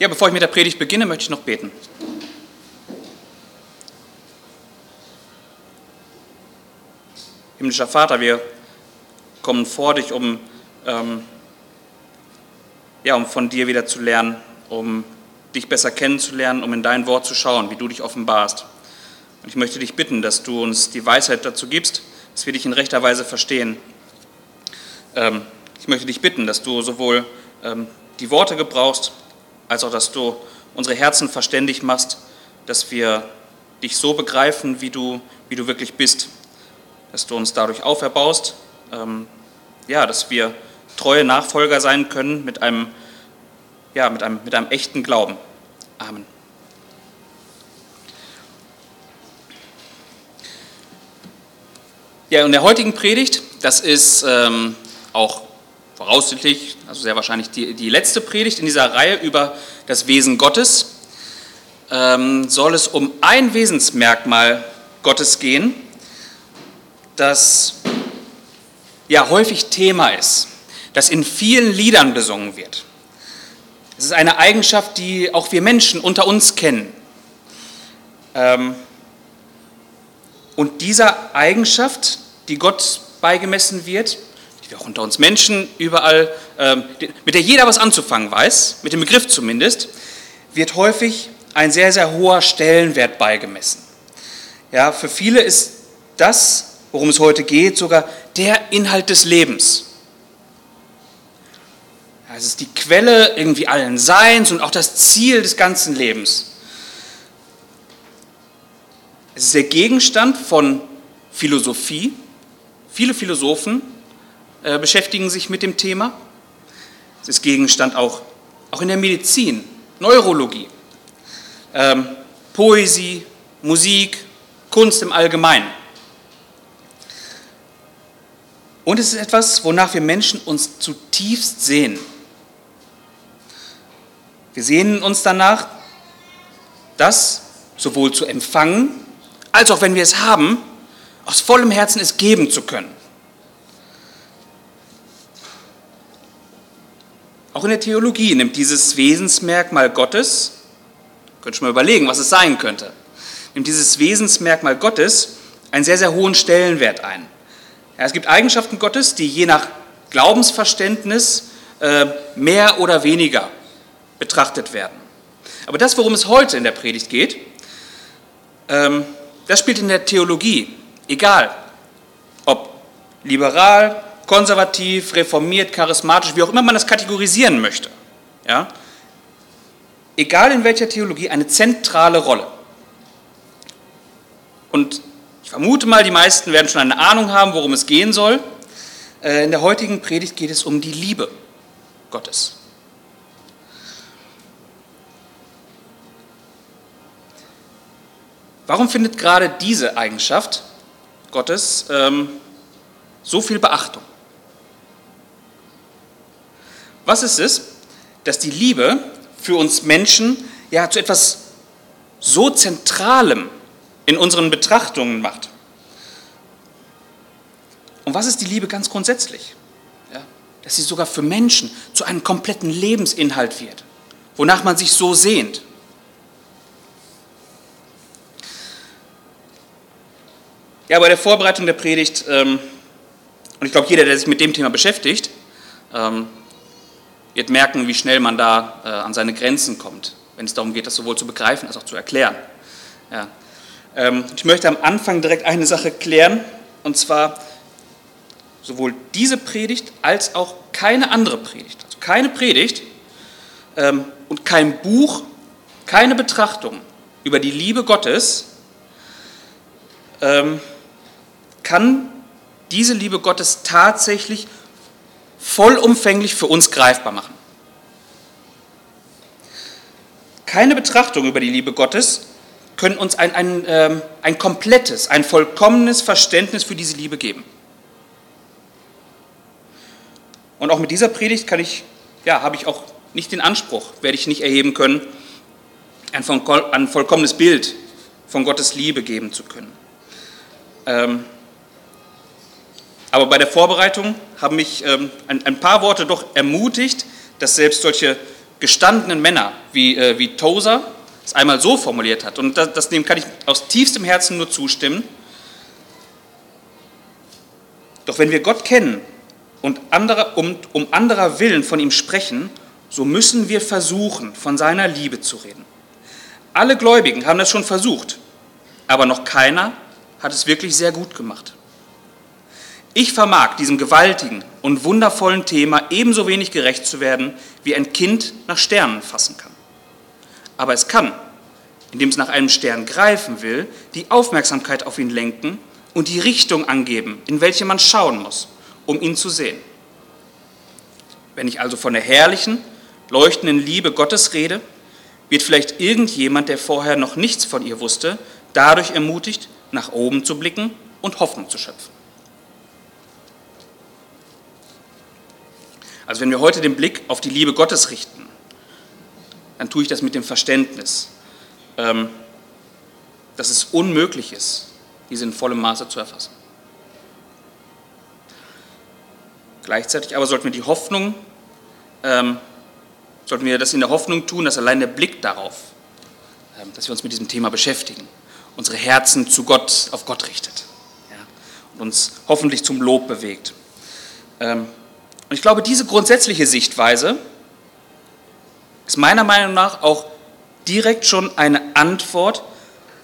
Ja, bevor ich mit der Predigt beginne, möchte ich noch beten. Himmlischer Vater, wir kommen vor dich, um, ähm, ja, um von dir wieder zu lernen, um dich besser kennenzulernen, um in dein Wort zu schauen, wie du dich offenbarst. Und ich möchte dich bitten, dass du uns die Weisheit dazu gibst, dass wir dich in rechter Weise verstehen. Ähm, ich möchte dich bitten, dass du sowohl ähm, die Worte gebrauchst, als auch, dass du unsere Herzen verständig machst, dass wir dich so begreifen, wie du, wie du wirklich bist, dass du uns dadurch auferbaust, ähm, ja, dass wir treue Nachfolger sein können mit einem, ja, mit einem, mit einem echten Glauben. Amen. Ja, in der heutigen Predigt, das ist ähm, auch voraussichtlich, also sehr wahrscheinlich die, die letzte Predigt in dieser Reihe über das Wesen Gottes, ähm, soll es um ein Wesensmerkmal Gottes gehen, das ja häufig Thema ist, das in vielen Liedern besungen wird. Es ist eine Eigenschaft, die auch wir Menschen unter uns kennen. Ähm, und dieser Eigenschaft, die Gott beigemessen wird, die wir auch unter uns Menschen überall, ähm, mit der jeder was anzufangen weiß, mit dem Begriff zumindest, wird häufig ein sehr, sehr hoher Stellenwert beigemessen. Ja, für viele ist das, worum es heute geht, sogar der Inhalt des Lebens. Es ist die Quelle irgendwie allen Seins und auch das Ziel des ganzen Lebens. Es ist der Gegenstand von Philosophie. Viele Philosophen äh, beschäftigen sich mit dem Thema. Es ist Gegenstand auch, auch in der Medizin, Neurologie, ähm, Poesie, Musik, Kunst im Allgemeinen. Und es ist etwas, wonach wir Menschen uns zutiefst sehen. Wir sehnen uns danach, das sowohl zu empfangen, als auch wenn wir es haben, aus vollem Herzen es geben zu können. Auch in der Theologie nimmt dieses Wesensmerkmal Gottes, könnt ihr mal überlegen, was es sein könnte, nimmt dieses Wesensmerkmal Gottes einen sehr, sehr hohen Stellenwert ein. Ja, es gibt Eigenschaften Gottes, die je nach Glaubensverständnis äh, mehr oder weniger betrachtet werden. Aber das, worum es heute in der Predigt geht, ähm, das spielt in der Theologie, egal ob liberal, konservativ, reformiert, charismatisch, wie auch immer man das kategorisieren möchte. Ja? Egal in welcher Theologie, eine zentrale Rolle. Und ich vermute mal, die meisten werden schon eine Ahnung haben, worum es gehen soll. Äh, in der heutigen Predigt geht es um die Liebe Gottes. Warum findet gerade diese Eigenschaft Gottes ähm, so viel Beachtung? Was ist es, dass die Liebe für uns Menschen ja zu etwas so Zentralem in unseren Betrachtungen macht? Und was ist die Liebe ganz grundsätzlich? Ja, dass sie sogar für Menschen zu einem kompletten Lebensinhalt wird, wonach man sich so sehnt. Ja, bei der Vorbereitung der Predigt, ähm, und ich glaube, jeder, der sich mit dem Thema beschäftigt, ähm, wird merken, wie schnell man da äh, an seine Grenzen kommt, wenn es darum geht, das sowohl zu begreifen als auch zu erklären. Ja. Ähm, ich möchte am Anfang direkt eine Sache klären, und zwar sowohl diese Predigt als auch keine andere Predigt. Also keine Predigt ähm, und kein Buch, keine Betrachtung über die Liebe Gottes ähm, kann diese Liebe Gottes tatsächlich vollumfänglich für uns greifbar machen. Keine Betrachtung über die Liebe Gottes können uns ein, ein, ähm, ein komplettes, ein vollkommenes Verständnis für diese Liebe geben. Und auch mit dieser Predigt kann ich, ja, habe ich auch nicht den Anspruch, werde ich nicht erheben können, ein, ein vollkommenes Bild von Gottes Liebe geben zu können. Ähm, aber bei der Vorbereitung haben mich ähm, ein, ein, paar Worte doch ermutigt, dass selbst solche gestandenen Männer wie, äh, wie Tozer es einmal so formuliert hat, und das, das, dem kann ich aus tiefstem Herzen nur zustimmen, doch wenn wir Gott kennen und andere, um, um anderer Willen von ihm sprechen, so müssen wir versuchen, von seiner Liebe zu reden. Alle Gläubigen haben das schon versucht, aber noch keiner hat es wirklich sehr gut gemacht. Ich vermag diesem gewaltigen und wundervollen Thema ebenso wenig gerecht zu werden, wie ein Kind nach Sternen fassen kann. Aber es kann, indem es nach einem Stern greifen will, die Aufmerksamkeit auf ihn lenken und die Richtung angeben, in welche man schauen muss, um ihn zu sehen. Wenn ich also von der herrlichen, leuchtenden Liebe Gottes rede, wird vielleicht irgendjemand, der vorher noch nichts von ihr wusste, dadurch ermutigt, nach oben zu blicken und Hoffnung zu schöpfen. Also wenn wir heute den Blick auf die Liebe Gottes richten, dann tue ich das mit dem Verständnis, ähm, dass es unmöglich ist, diese in vollem Maße zu erfassen. Gleichzeitig aber sollten wir die Hoffnung, ähm, sollten wir das in der Hoffnung tun, dass allein der Blick darauf, ähm, dass wir uns mit diesem Thema beschäftigen, unsere Herzen zu Gott, auf Gott richtet ja, und uns hoffentlich zum Lob bewegt. Ähm, und ich glaube, diese grundsätzliche Sichtweise ist meiner Meinung nach auch direkt schon eine Antwort,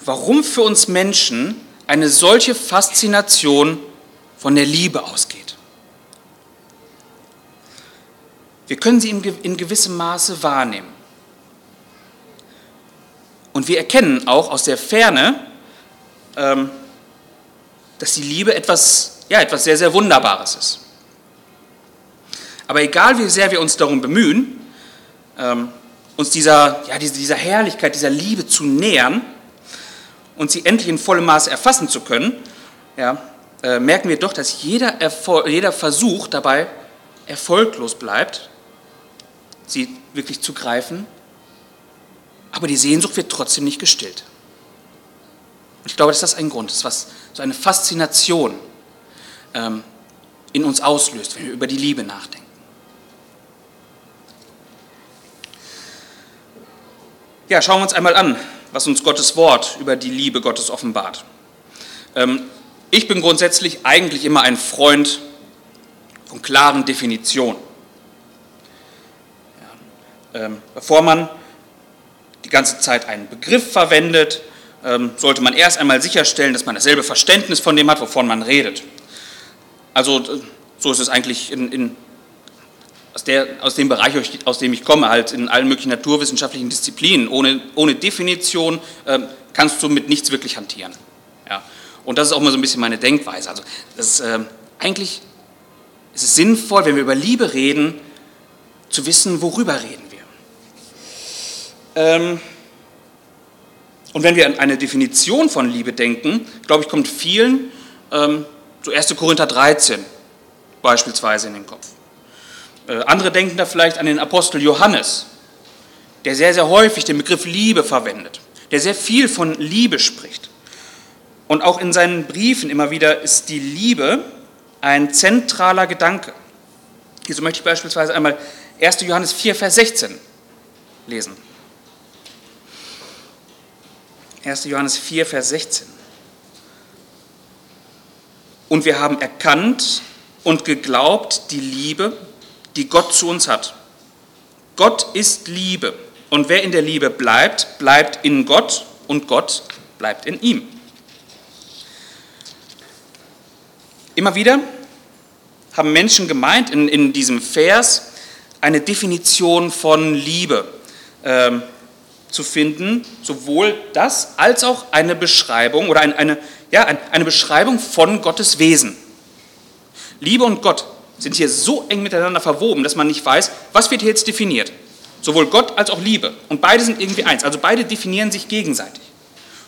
warum für uns Menschen eine solche Faszination von der Liebe ausgeht. Wir können sie in gewissem Maße wahrnehmen. Und wir erkennen auch aus der Ferne, ähm, dass die Liebe etwas, ja, etwas sehr, sehr Wunderbares ist. Aber egal wie sehr wir uns darum bemühen, ähm, uns dieser, ja, dieser Herrlichkeit, dieser Liebe zu nähern, und sie endlich in vollem Maße erfassen zu können, ja, äh, merken wir doch, dass jeder, Erfolg, jeder Versuch dabei erfolglos bleibt, sie wirklich zu greifen, aber die Sehnsucht wird trotzdem nicht gestillt. Und ich glaube, dass das ein Grund ist, was so eine Faszination ähm, in uns auslöst, wenn wir über die Liebe nachdenken. Ja, schauen wir uns einmal an, was uns Gottes Wort über die Liebe Gottes offenbart. Ähm, ich bin grundsätzlich eigentlich immer ein Freund von klaren Definitionen. Ähm, bevor man die ganze Zeit einen Begriff verwendet, ähm, sollte man erst einmal sicherstellen, dass man dasselbe Verständnis von dem hat, wovon man redet. Also so ist es eigentlich in, in aus, der, aus dem Bereich, aus dem ich komme, halt in allen möglichen naturwissenschaftlichen Disziplinen, ohne, ohne Definition äh, kannst du mit nichts wirklich hantieren. Ja. Und das ist auch mal so ein bisschen meine Denkweise. Also das ist, äh, eigentlich ist es sinnvoll, wenn wir über Liebe reden, zu wissen, worüber reden wir. Ähm, und wenn wir an eine Definition von Liebe denken, glaube ich, kommt vielen ähm, so 1. Korinther 13 beispielsweise in den Kopf. Äh, andere denken da vielleicht an den Apostel Johannes, der sehr, sehr häufig den Begriff Liebe verwendet, der sehr viel von Liebe spricht. Und auch in seinen Briefen immer wieder ist die Liebe ein zentraler Gedanke. Hierzu möchte ich beispielsweise einmal 1. Johannes 4, Vers 16 lesen. 1. Johannes 4, Vers 16. Und wir haben erkannt und geglaubt die Liebe, die Gott zu uns hat. Gott ist Liebe und wer in der Liebe bleibt, bleibt in Gott und Gott bleibt in ihm. Immer wieder haben Menschen gemeint, in, in diesem Vers eine Definition von Liebe äh, zu finden, sowohl das als auch eine Beschreibung oder eine, eine, ja, eine Beschreibung von Gottes Wesen. Liebe und Gott sind hier so eng miteinander verwoben, dass man nicht weiß, was wird hier jetzt definiert. Sowohl Gott als auch Liebe. Und beide sind irgendwie eins. Also beide definieren sich gegenseitig.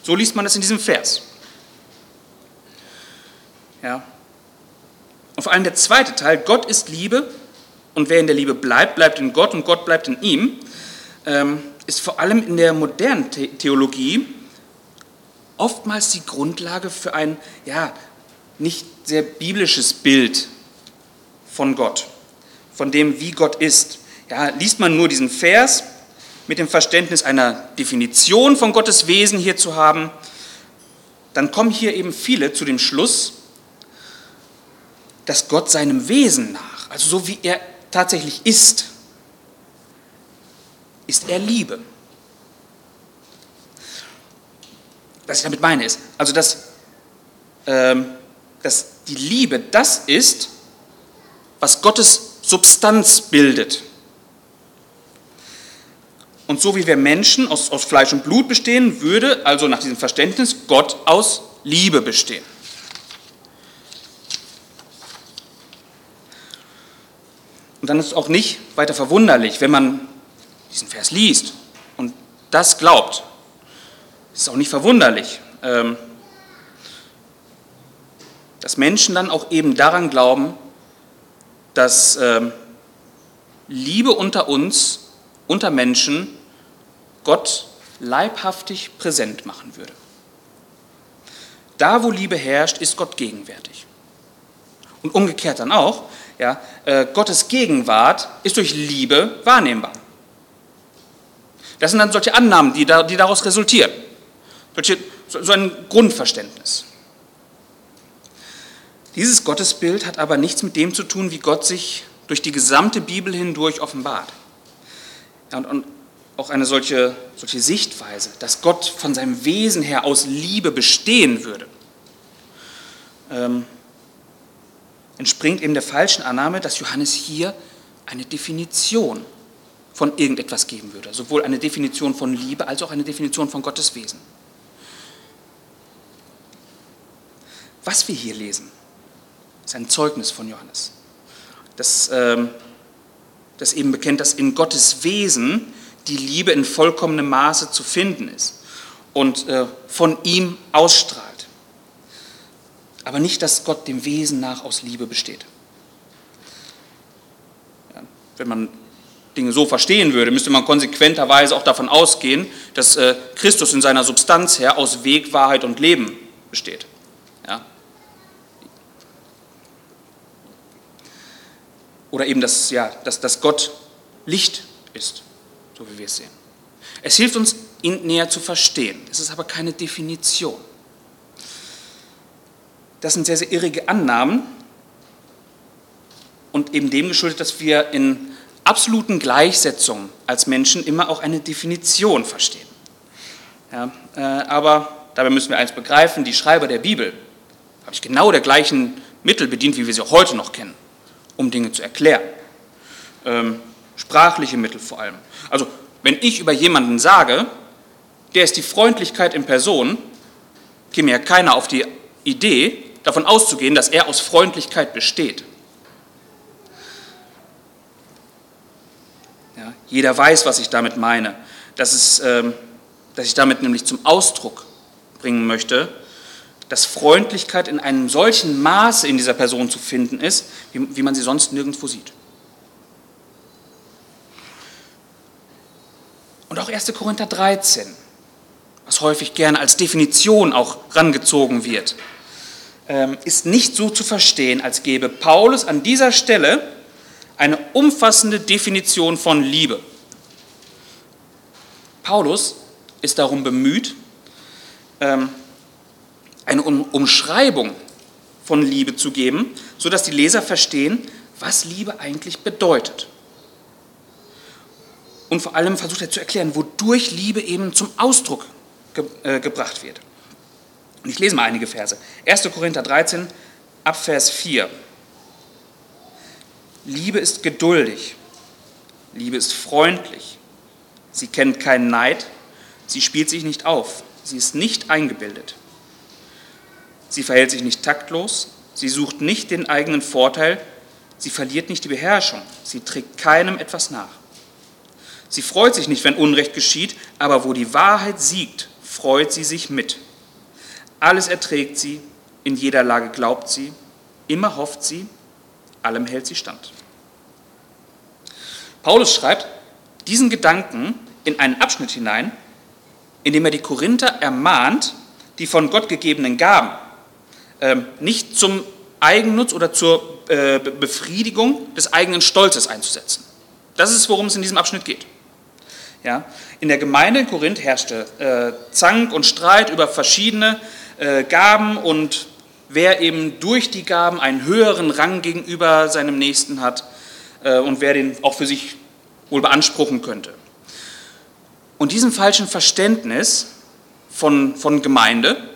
So liest man das in diesem Vers. Ja. Und vor allem der zweite Teil, Gott ist Liebe und wer in der Liebe bleibt, bleibt in Gott und Gott bleibt in ihm, ähm, ist vor allem in der modernen Theologie oftmals die Grundlage für ein ja, nicht sehr biblisches Bild von Gott, von dem, wie Gott ist. Ja, liest man nur diesen Vers mit dem Verständnis einer Definition von Gottes Wesen hier zu haben, dann kommen hier eben viele zu dem Schluss, dass Gott seinem Wesen nach, also so wie er tatsächlich ist, ist er Liebe. Was ich damit meine ist, also dass, ähm, dass die Liebe das ist, was Gottes Substanz bildet. Und so wie wir Menschen aus, aus Fleisch und Blut bestehen, würde also nach diesem Verständnis Gott aus Liebe bestehen. Und dann ist es auch nicht weiter verwunderlich, wenn man diesen Vers liest und das glaubt. Es ist auch nicht verwunderlich, ähm, dass Menschen dann auch eben daran glauben, dass ähm, Liebe unter uns, unter Menschen, Gott leibhaftig präsent machen würde. Da, wo Liebe herrscht, ist Gott gegenwärtig. Und umgekehrt dann auch, ja, äh, Gottes Gegenwart ist durch Liebe wahrnehmbar. Das sind dann solche Annahmen, die, da, die daraus resultieren. So ein Grundverständnis. Dieses Gottesbild hat aber nichts mit dem zu tun, wie Gott sich durch die gesamte Bibel hindurch offenbart. Ja, und, und auch eine solche, solche Sichtweise, dass Gott von seinem Wesen her aus Liebe bestehen würde, ähm, entspringt eben der falschen Annahme, dass Johannes hier eine Definition von irgendetwas geben würde. Sowohl eine Definition von Liebe als auch eine Definition von Gottes Wesen. Was wir hier lesen, ist ein Zeugnis von Johannes. Das, ähm, das eben bekennt, dass in Gottes Wesen die Liebe in vollkommenem Maße zu finden ist und äh, von ihm ausstrahlt. Aber nicht, dass Gott dem Wesen nach aus Liebe besteht. Wenn man Dinge so verstehen würde, müsste man konsequenterweise auch davon ausgehen, dass äh, Christus in seiner Substanz her aus Weg, Wahrheit und Leben besteht. Oder eben, dass, ja, dass, dass Gott Licht ist so wie wir es sehen. Es hilft uns, ihn näher zu verstehen. Es ist aber keine Definition. Das sind sehr, sehr irrige Annahmen und eben dem geschuldet, dass wir in absoluten Gleichsetzungen als Menschen immer auch eine Definition verstehen. Ja, äh, aber dabei müssen wir eins begreifen, die Schreiber der Bibel haben sich genau der gleichen Mittel bedient, wie wir sie auch heute noch kennen, um Dinge zu erklären. Ähm, sprachliche Mittel vor allem. Also wenn ich über jemanden sage, der ist die Freundlichkeit in Person, käme ja keiner auf die Idee, davon auszugehen, dass er aus Freundlichkeit besteht. Ja, jeder weiß, was ich damit meine. Das ist, ähm, dass ich damit nämlich zum Ausdruck bringen möchte, dass Freundlichkeit in einem solchen Maße in dieser Person zu finden ist, wie, wie man sie sonst nirgendwo sieht. Und auch 1. Korinther 13, was häufig gerne als Definition auch rangezogen wird, ähm, ist nicht so zu verstehen, als gäbe Paulus an dieser Stelle eine umfassende Definition von Liebe. Paulus ist darum bemüht, ähm, eine Umschreibung von Liebe zu geben, sodass die Leser verstehen, was Liebe eigentlich bedeutet und vor allem versucht er zu erklären, wodurch Liebe eben zum Ausdruck ge äh, gebracht wird. Und ich lese mal einige Verse. 1. Korinther 13, ab Vers 4. Liebe ist geduldig, Liebe ist freundlich, sie kennt keinen Neid, sie spielt sich nicht auf, sie ist nicht eingebildet. Sie verhält sich nicht taktlos, sie sucht nicht den eigenen Vorteil, sie verliert nicht die Beherrschung, sie trägt keinem etwas nach. Sie freut sich nicht, wenn Unrecht geschieht, aber wo die Wahrheit siegt, freut sie sich mit. Alles erträgt sie, in jeder Lage glaubt sie, immer hofft sie, allem hält sie stand. Paulus schreibt diesen Gedanken in einen Abschnitt hinein, in dem er die Korinther ermahnt, die von Gott gegebenen Gaben nicht zum Eigennutz oder zur äh, Befriedigung des eigenen Stolzes einzusetzen. Das ist, worum es in diesem Abschnitt geht. Ja? In der Gemeinde in Korinth herrschte äh, Zank und Streit über verschiedene äh, Gaben und wer eben durch die Gaben einen höheren Rang gegenüber seinem Nächsten hat äh, und wer den auch für sich wohl beanspruchen könnte. Und diesem falschen Verständnis von, von Gemeinde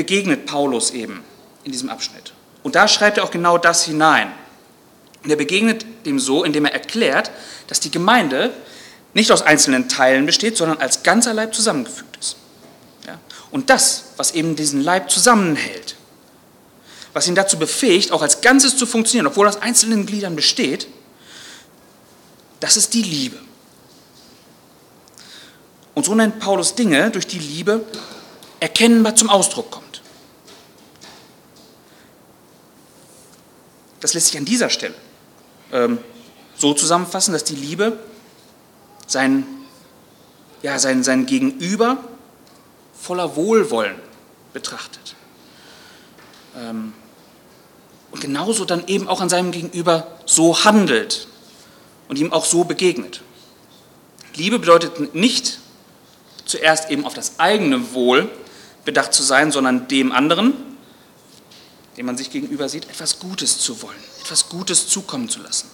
begegnet Paulus eben in diesem Abschnitt. Und da schreibt er auch genau das hinein. Und er begegnet dem so, indem er erklärt, dass die Gemeinde nicht aus einzelnen Teilen besteht, sondern als ganzer Leib zusammengefügt ist. Ja? Und das, was eben diesen Leib zusammenhält, was ihn dazu befähigt, auch als Ganzes zu funktionieren, obwohl er aus einzelnen Gliedern besteht, das ist die Liebe. Und so nennt Paulus Dinge, durch die Liebe erkennbar zum Ausdruck kommt. Das lässt sich an dieser Stelle ähm, so zusammenfassen, dass die Liebe sein, ja, sein, sein Gegenüber voller Wohlwollen betrachtet. Ähm, und genauso dann eben auch an seinem Gegenüber so handelt und ihm auch so begegnet. Liebe bedeutet nicht zuerst eben auf das eigene Wohl bedacht zu sein, sondern dem anderen, dem man sich gegenüber sieht, etwas Gutes zu wollen, etwas Gutes zukommen zu lassen.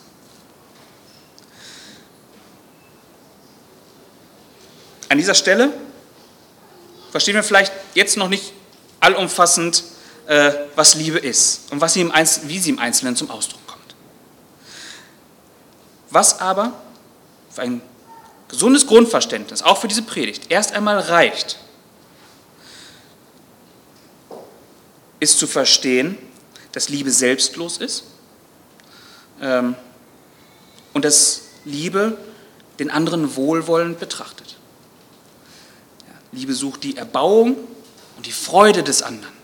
An dieser Stelle verstehen wir vielleicht jetzt noch nicht allumfassend, äh, was Liebe ist und was sie im wie sie im Einzelnen zum Ausdruck kommt. Was aber für ein gesundes Grundverständnis, auch für diese Predigt, erst einmal reicht, ist zu verstehen, dass Liebe selbstlos ist ähm, und dass Liebe den anderen wohlwollend betrachtet. Ja, Liebe sucht die Erbauung und die Freude des anderen.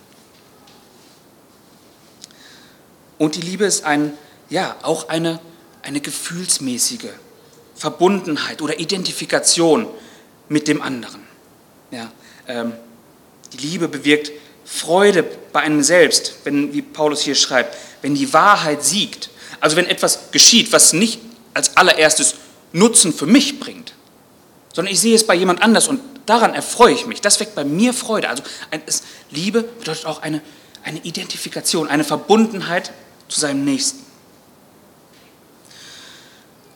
Und die Liebe ist ein, ja, auch eine, eine gefühlsmäßige Verbundenheit oder Identifikation mit dem anderen. Ja, ähm, die Liebe bewirkt Freude bei einem selbst, wenn, wie Paulus hier schreibt, wenn die Wahrheit siegt. Also wenn etwas geschieht, was nicht als allererstes Nutzen für mich bringt, sondern ich sehe es bei jemand anders und daran erfreue ich mich. Das weckt bei mir Freude. Also Liebe bedeutet auch eine, eine Identifikation, eine Verbundenheit zu seinem Nächsten.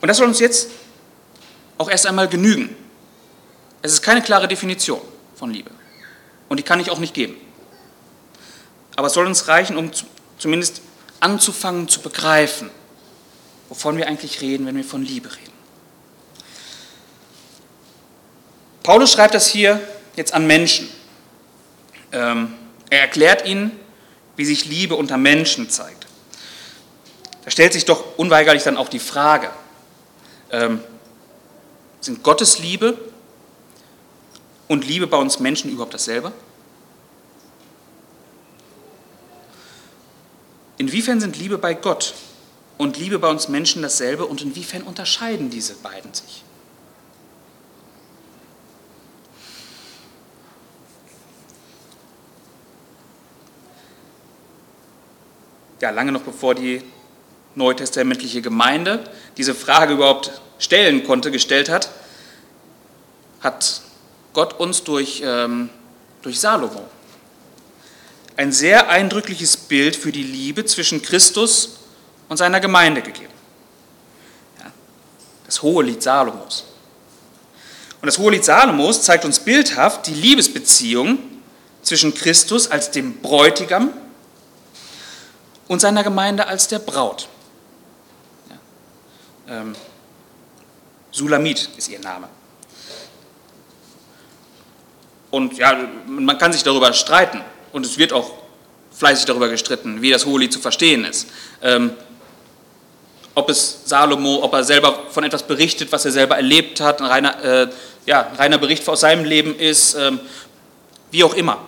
Und das soll uns jetzt auch erst einmal genügen. Es ist keine klare Definition von Liebe. Und die kann ich auch nicht geben. Aber es soll uns reichen, um zumindest anzufangen zu begreifen, wovon wir eigentlich reden, wenn wir von Liebe reden. Paulus schreibt das hier jetzt an Menschen. Ähm, er erklärt ihnen, wie sich Liebe unter Menschen zeigt. Da stellt sich doch unweigerlich dann auch die Frage, ähm, sind Gottes Liebe und Liebe bei uns Menschen überhaupt dasselbe? Inwiefern sind Liebe bei Gott und Liebe bei uns Menschen dasselbe und inwiefern unterscheiden diese beiden sich? Ja, lange noch bevor die neutestamentliche Gemeinde diese Frage überhaupt stellen konnte, gestellt hat, hat Gott uns durch, ähm, durch Salomo ein sehr eindrückliches Bild für die Liebe zwischen Christus und seiner Gemeinde gegeben. Ja, das hohe Lied Salomos. Und das hohe Lied Salomos zeigt uns bildhaft die Liebesbeziehung zwischen Christus als dem Bräutigam und seiner Gemeinde als der Braut. Ja, ähm, Sulamit ist ihr Name. Und ja, man kann sich darüber streiten und es wird auch fleißig darüber gestritten, wie das Hohelied zu verstehen ist. Ähm, ob es Salomo, ob er selber von etwas berichtet, was er selber erlebt hat, ein reiner, äh, ja, ein reiner Bericht aus seinem Leben ist, ähm, wie auch immer.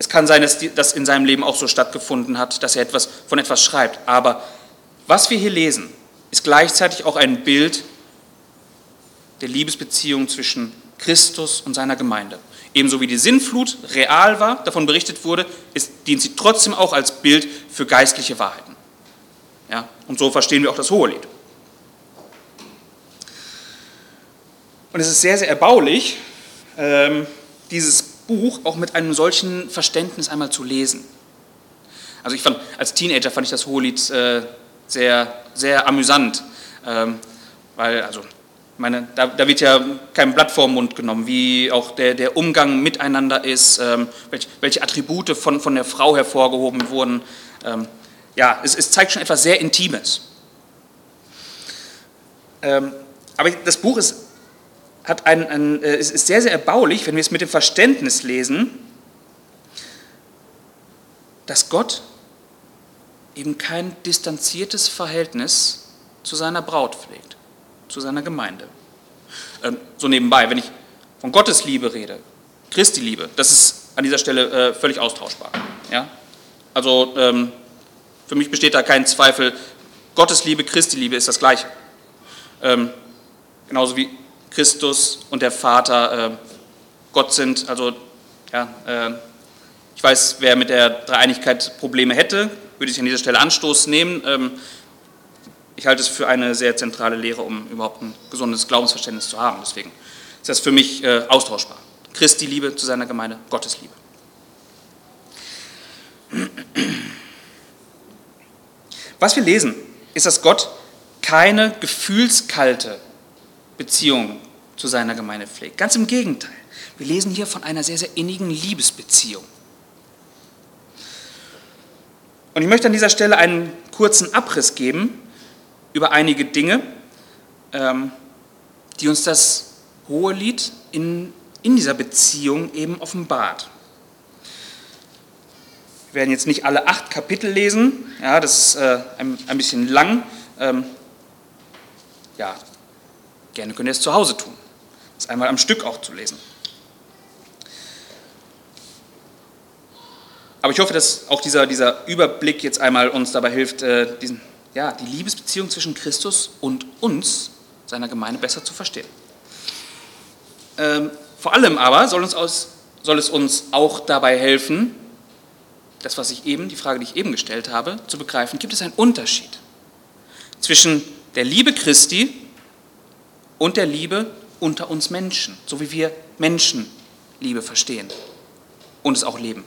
Es kann sein, dass das in seinem Leben auch so stattgefunden hat, dass er etwas von etwas schreibt. Aber was wir hier lesen, ist gleichzeitig auch ein Bild der Liebesbeziehung zwischen Christus und seiner Gemeinde. Ebenso wie die Sinnflut real war, davon berichtet wurde, ist, dient sie trotzdem auch als Bild für geistliche Wahrheiten. Ja, und so verstehen wir auch das Hohelied. Und es ist sehr, sehr erbaulich, ähm, dieses Buch auch mit einem solchen Verständnis einmal zu lesen. Also ich fand, als Teenager fand ich das Hohelied äh, sehr, sehr amüsant, ähm, weil, also meine, da, da, wird ja kein Blatt vor den Mund genommen, wie auch der, der Umgang miteinander ist, ähm, welche, welche, Attribute von, von der Frau hervorgehoben wurden. Ähm, ja, es, es, zeigt schon etwas sehr Intimes. Ähm, aber das Buch ist, hat ein, ein, äh, ist sehr, sehr erbaulich, wenn wir es mit dem Verständnis lesen, dass Gott eben kein distanziertes Verhältnis zu seiner Braut pflegt, zu seiner Gemeinde. Ähm, so nebenbei, wenn ich von Gottes Liebe rede, Christi Liebe, das ist an dieser Stelle äh, völlig austauschbar. Ja? Also ähm, für mich besteht da kein Zweifel, Gottes Liebe, Christi Liebe ist das Gleiche. Ähm, genauso wie Christus und der Vater äh, Gott sind. Also ja, äh, ich weiß, wer mit der Dreieinigkeit Probleme hätte, würde ich an dieser Stelle Anstoß nehmen. Ich halte es für eine sehr zentrale Lehre, um überhaupt ein gesundes Glaubensverständnis zu haben. Deswegen ist das für mich äh, austauschbar. Christi Liebe zu seiner Gemeinde, Gottes Liebe. Was wir lesen, ist, dass Gott keine gefühlskalte Beziehung zu seiner Gemeinde pflegt. Ganz im Gegenteil. Wir lesen hier von einer sehr, sehr innigen Liebesbeziehung. Und ich möchte an dieser Stelle einen kurzen Abriss geben über einige Dinge, ähm, die uns das hohe Lied in, in dieser Beziehung eben offenbart. Wir werden jetzt nicht alle acht Kapitel lesen, ja, das ist äh, ein, ein, bisschen lang. Ähm, ja, gerne könnt ihr es zu Hause tun, das einmal am Stück auch zu lesen. Aber ich hoffe, dass auch dieser, dieser Überblick jetzt einmal uns dabei hilft, äh, diesen, ja, die Liebesbeziehung zwischen Christus und uns, seiner Gemeinde, besser zu verstehen. Ähm, vor allem aber soll, uns aus, soll es uns auch dabei helfen, das, was ich eben, die Frage, die ich eben gestellt habe, zu begreifen, gibt es einen Unterschied zwischen der Liebe Christi und der Liebe unter uns Menschen, so wie wir Menschen Liebe verstehen und es auch leben.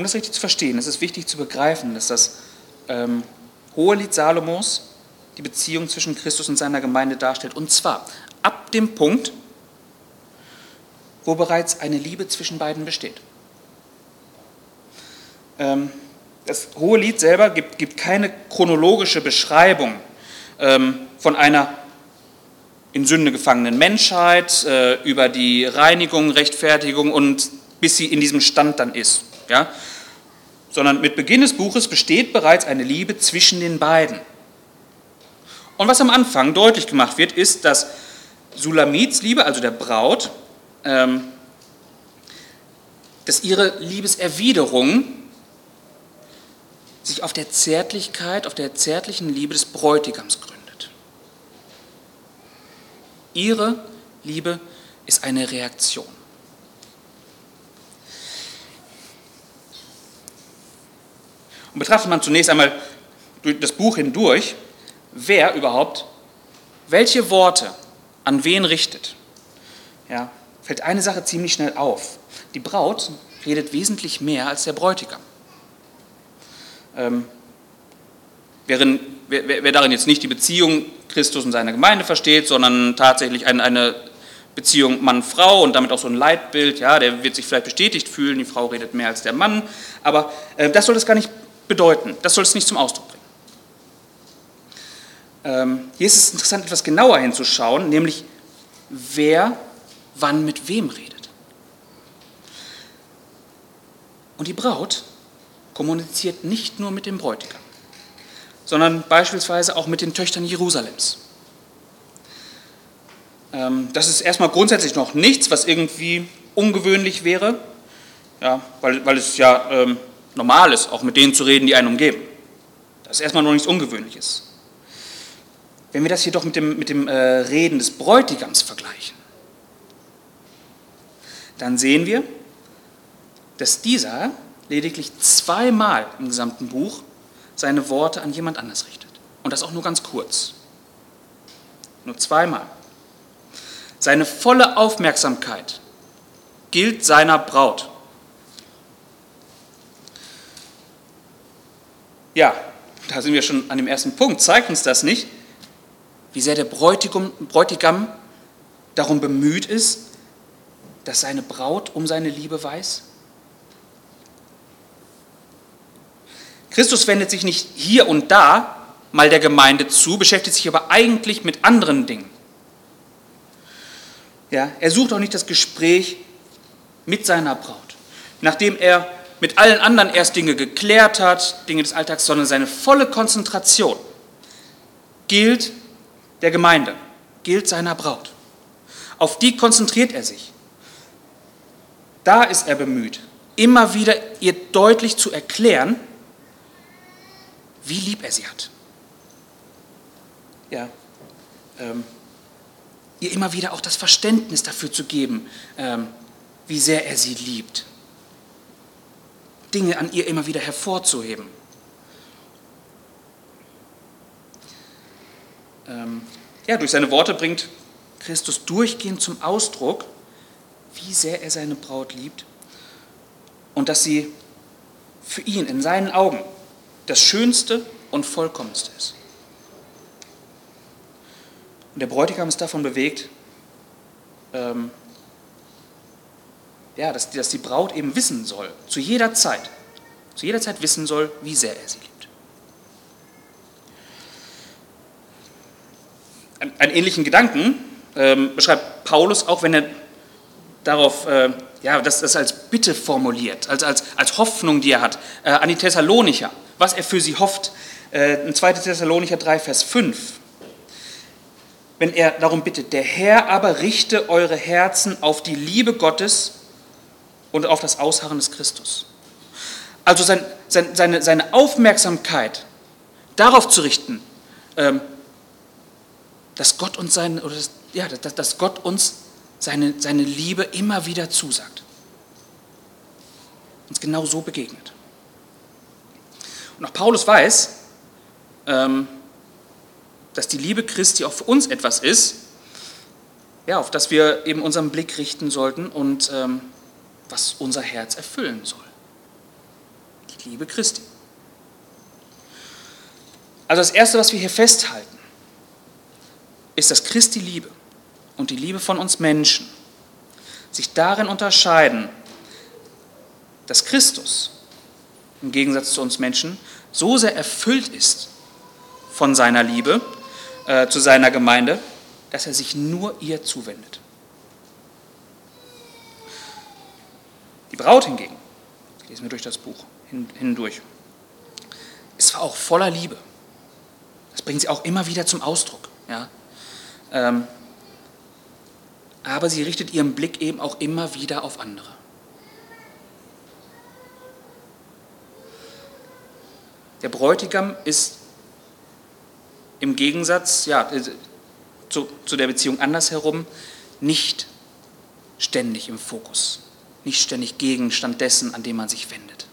Um das richtig zu verstehen, ist es wichtig zu begreifen, dass das ähm, hohe Lied Salomos die Beziehung zwischen Christus und seiner Gemeinde darstellt. Und zwar ab dem Punkt, wo bereits eine Liebe zwischen beiden besteht. Ähm, das Hohe Lied selber gibt, gibt keine chronologische Beschreibung ähm, von einer in Sünde gefangenen Menschheit, äh, über die Reinigung, Rechtfertigung und bis sie in diesem Stand dann ist ja? sondern mit Beginn des Buches besteht bereits eine Liebe zwischen den beiden. Und was am Anfang deutlich gemacht wird, ist, dass Sulamits Liebe, also der Braut, ähm, dass ihre Liebeserwiderung sich auf der Zärtlichkeit, auf der zärtlichen Liebe des Bräutigams gründet. Ihre Liebe ist eine Reaktion. Und betrachtet man zunächst einmal das Buch hindurch, wer überhaupt welche Worte an wen richtet, ja, fällt eine Sache ziemlich schnell auf. Die Braut redet wesentlich mehr als der Bräutigam. Ähm, während, wer, wer, darin jetzt nicht die Beziehung Christus und seiner Gemeinde versteht, sondern tatsächlich eine, eine Beziehung Mann-Frau und damit auch so ein Leitbild, ja, der wird sich vielleicht bestätigt fühlen, die Frau redet mehr als der Mann, aber äh, das soll das gar nicht bedeuten. Das soll es nicht zum Ausdruck bringen. Ähm, hier ist es interessant, etwas genauer hinzuschauen, nämlich wer wann mit wem redet. Und die Braut kommuniziert nicht nur mit dem Bräutigam, sondern beispielsweise auch mit den Töchtern Jerusalems. Ähm, das ist erstmal grundsätzlich noch nichts, was irgendwie ungewöhnlich wäre, ja, weil, weil es ja ähm, normal ist, auch mit denen zu reden, die einen umgeben. Das ist erstmal noch nichts Ungewöhnliches. Wenn wir das jedoch mit dem, mit dem äh, Reden des Bräutigams vergleichen, dann sehen wir, dass dieser lediglich zweimal im gesamten Buch seine Worte an jemand anders richtet. Und das auch nur ganz kurz. Nur zweimal. Seine volle Aufmerksamkeit gilt seiner Braut. Ja, da sind wir schon an dem ersten Punkt. Zeigt uns das nicht, wie sehr der Bräutigam, Bräutigam darum bemüht ist, dass seine Braut um seine Liebe weiß? Christus wendet sich nicht hier und da mal der Gemeinde zu, beschäftigt sich aber eigentlich mit anderen Dingen. Ja, er sucht auch nicht das Gespräch mit seiner Braut, nachdem er mit allen anderen erst Dinge geklärt hat, Dinge des Alltags, sondern seine volle Konzentration gilt der Gemeinde, gilt seiner Braut. Auf die konzentriert er sich. Da ist er bemüht, immer wieder ihr deutlich zu erklären, wie lieb er sie hat. Ja, ähm, ihr immer wieder auch das Verständnis dafür zu geben, ähm, wie sehr er sie liebt. Dinge an ihr immer wieder hervorzuheben. Ähm, ja, durch seine Worte bringt Christus durchgehend zum Ausdruck, wie sehr er seine Braut liebt und dass sie für ihn in seinen Augen das Schönste und Vollkommenste ist. Und der Bräutigam ist davon bewegt, ähm, ja, dass, dass die Braut eben wissen soll, zu jeder Zeit, zu jeder Zeit wissen soll, wie sehr er sie liebt. Einen, einen ähnlichen Gedanken ähm, beschreibt Paulus auch, wenn er darauf, äh, ja, das, das als Bitte formuliert, als, als, als Hoffnung, die er hat, äh, an die Thessalonicher, was er für sie hofft. Äh, in 2. Thessalonicher 3, Vers 5 wenn er darum bittet, der Herr aber richte eure Herzen auf die Liebe Gottes und auf das Ausharren des Christus. Also sein, sein, seine, seine Aufmerksamkeit darauf zu richten, ähm, dass Gott uns, sein, oder das, ja, dass, dass Gott uns seine, seine Liebe immer wieder zusagt. Uns genau so begegnet. Und auch Paulus weiß, ähm, dass die Liebe Christi auch für uns etwas ist, ja, auf das wir eben unseren Blick richten sollten und ähm, was unser Herz erfüllen soll. Die Liebe Christi. Also das Erste, was wir hier festhalten, ist, dass Christi Liebe und die Liebe von uns Menschen sich darin unterscheiden, dass Christus im Gegensatz zu uns Menschen so sehr erfüllt ist von seiner Liebe äh, zu seiner Gemeinde, dass er sich nur ihr zuwendet. Die Braut hingegen, lesen wir durch das Buch hindurch, ist auch voller Liebe. Das bringt sie auch immer wieder zum Ausdruck. Ja? Ähm, aber sie richtet ihren Blick eben auch immer wieder auf andere. Der Bräutigam ist im Gegensatz ja, zu, zu der Beziehung andersherum nicht ständig im Fokus nicht ständig Gegenstand dessen, an dem man sich wendet.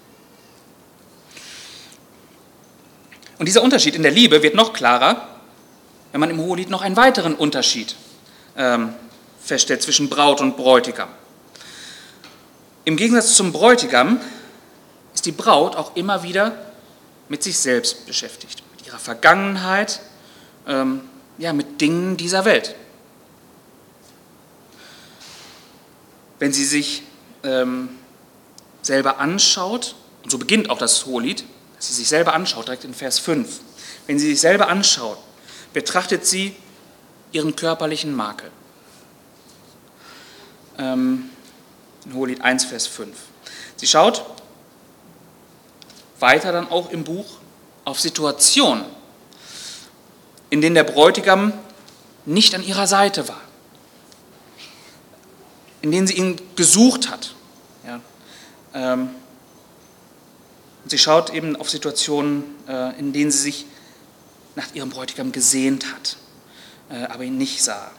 Und dieser Unterschied in der Liebe wird noch klarer, wenn man im Hohelied noch einen weiteren Unterschied ähm, feststellt zwischen Braut und Bräutigam. Im Gegensatz zum Bräutigam ist die Braut auch immer wieder mit sich selbst beschäftigt, mit ihrer Vergangenheit, ähm, ja, mit Dingen dieser Welt. Wenn sie sich ähm, selber anschaut, und so beginnt auch das Hohelied, dass sie sich selber anschaut, direkt in Vers 5. Wenn sie sich selber anschaut, betrachtet sie ihren körperlichen Makel. Ähm, in Hohelied 1, Vers 5. Sie schaut weiter dann auch im Buch auf Situationen, in denen der Bräutigam nicht an ihrer Seite war, in denen sie ihn gesucht hat, ähm, sie schaut eben auf Situationen, äh, in denen sie sich nach ihrem Bräutigam gesehnt hat, äh, aber ihn nicht sah.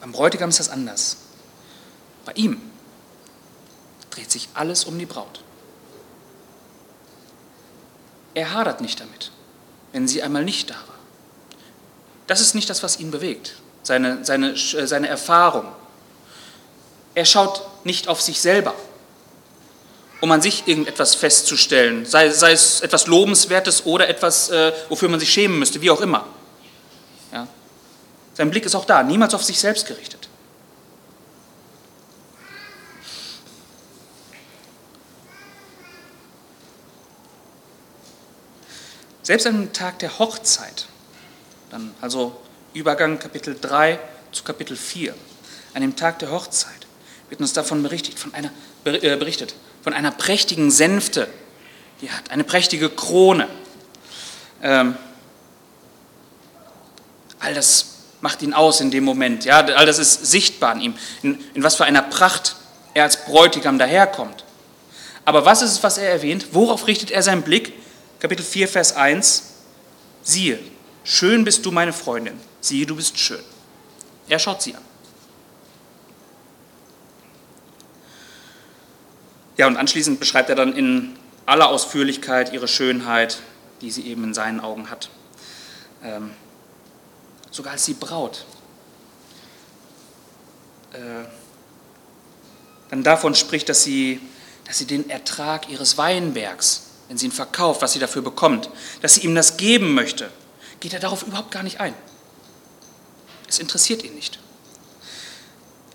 Beim Bräutigam ist das anders. Bei ihm dreht sich alles um die Braut. er hadert nicht damit, wenn sie einmal nicht da war. Das ist nicht das, was ihn bewegt, seine, seine, äh, seine Erfahrung. Er schaut nicht auf sich selber, um an sich irgendetwas festzustellen, sei, sei es etwas Lobenswertes oder etwas, äh, wofür man sich schämen müsste, wie auch immer. Ja? Sein Blick ist auch da, niemals auf sich selbst gerichtet. Selbst am Tag der Hochzeit, dann also Übergang Kapitel 3 zu Kapitel 4, an dem Tag der Hochzeit wird uns davon berichtet, von einer, äh, berichtet, von einer prächtigen Sänfte, die hat eine prächtige Krone. Ähm, all das macht ihn aus in dem Moment, ja, all das ist sichtbar an ihm, in, in was für einer Pracht er als Bräutigam daherkommt. Aber was ist es, was er erwähnt? Worauf richtet er seinen Blick? Kapitel 4, Vers 1. Siehe, schön bist du meine Freundin. Siehe, du bist schön. Er schaut sie an. Ja, und anschließend beschreibt er dann in aller Ausführlichkeit ihre Schönheit, die sie eben in seinen Augen hat. Ähm, sogar als die Braut. Äh, dann davon spricht, dass sie, dass sie den Ertrag ihres Weinbergs, wenn sie ihn verkauft, was sie dafür bekommt, dass sie ihm das geben möchte, geht er darauf überhaupt gar nicht ein. Es interessiert ihn nicht.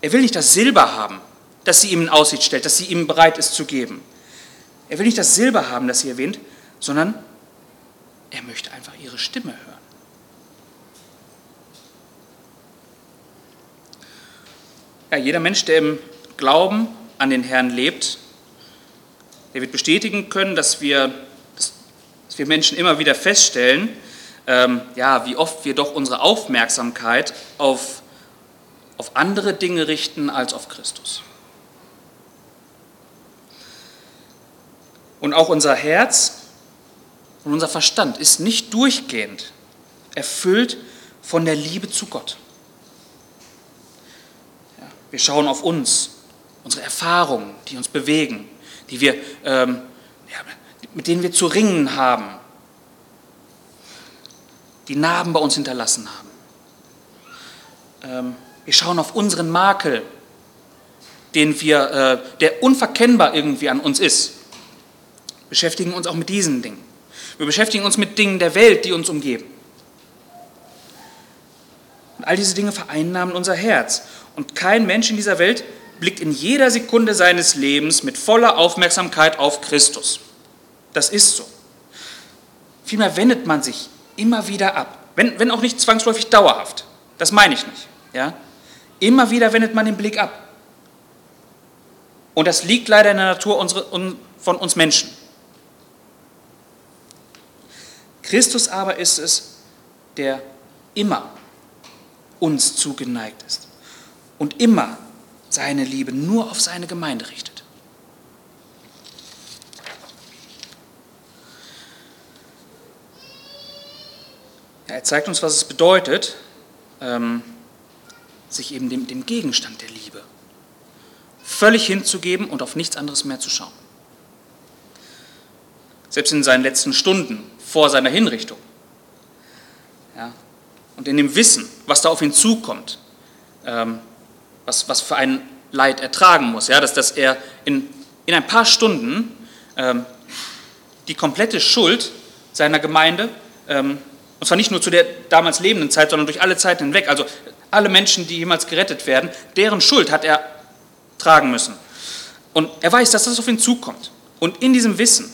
Er will nicht das Silber haben, das sie ihm in Aussicht stellt, das sie ihm bereit ist zu geben. Er will nicht das Silber haben, das sie erwähnt, sondern er möchte einfach ihre Stimme hören. Ja, jeder Mensch, der im Glauben an den Herrn lebt, der wird bestätigen können, dass wir, dass wir Menschen immer wieder feststellen, ähm, ja, wie oft wir doch unsere Aufmerksamkeit auf, auf andere Dinge richten als auf Christus. Und auch unser Herz und unser Verstand ist nicht durchgehend erfüllt von der Liebe zu Gott. Ja, wir schauen auf uns, unsere Erfahrungen, die uns bewegen, die wir, ähm, ja, mit denen wir zu ringen haben, die Narben bei uns hinterlassen haben. Ähm, wir schauen auf unseren Makel, den wir, äh, der unverkennbar irgendwie an uns ist beschäftigen uns auch mit diesen Dingen. Wir beschäftigen uns mit Dingen der Welt, die uns umgeben. Und all diese Dinge vereinnahmen unser Herz. Und kein Mensch in dieser Welt blickt in jeder Sekunde seines Lebens mit voller Aufmerksamkeit auf Christus. Das ist so. Vielmehr wendet man sich immer wieder ab, wenn, wenn auch nicht zwangsläufig dauerhaft. Das meine ich nicht. Ja? Immer wieder wendet man den Blick ab. Und das liegt leider in der Natur unsere, von uns Menschen. Christus aber ist es, der immer uns zugeneigt ist und immer seine Liebe nur auf seine Gemeinde richtet. Er zeigt uns, was es bedeutet, ähm, sich eben dem, dem Gegenstand der Liebe völlig hinzugeben und auf nichts anderes mehr zu schauen. Selbst in seinen letzten Stunden vor seiner Hinrichtung. Ja? Und in dem Wissen, was da auf ihn zukommt, ähm, was, was für ein Leid er tragen muss, ja? dass, dass er in, in ein paar Stunden ähm, die komplette Schuld seiner Gemeinde, ähm, und zwar nicht nur zu der damals lebenden Zeit, sondern durch alle Zeiten hinweg, also alle Menschen, die jemals gerettet werden, deren Schuld hat er tragen müssen. Und er weiß, dass das auf ihn zukommt. Und in diesem Wissen,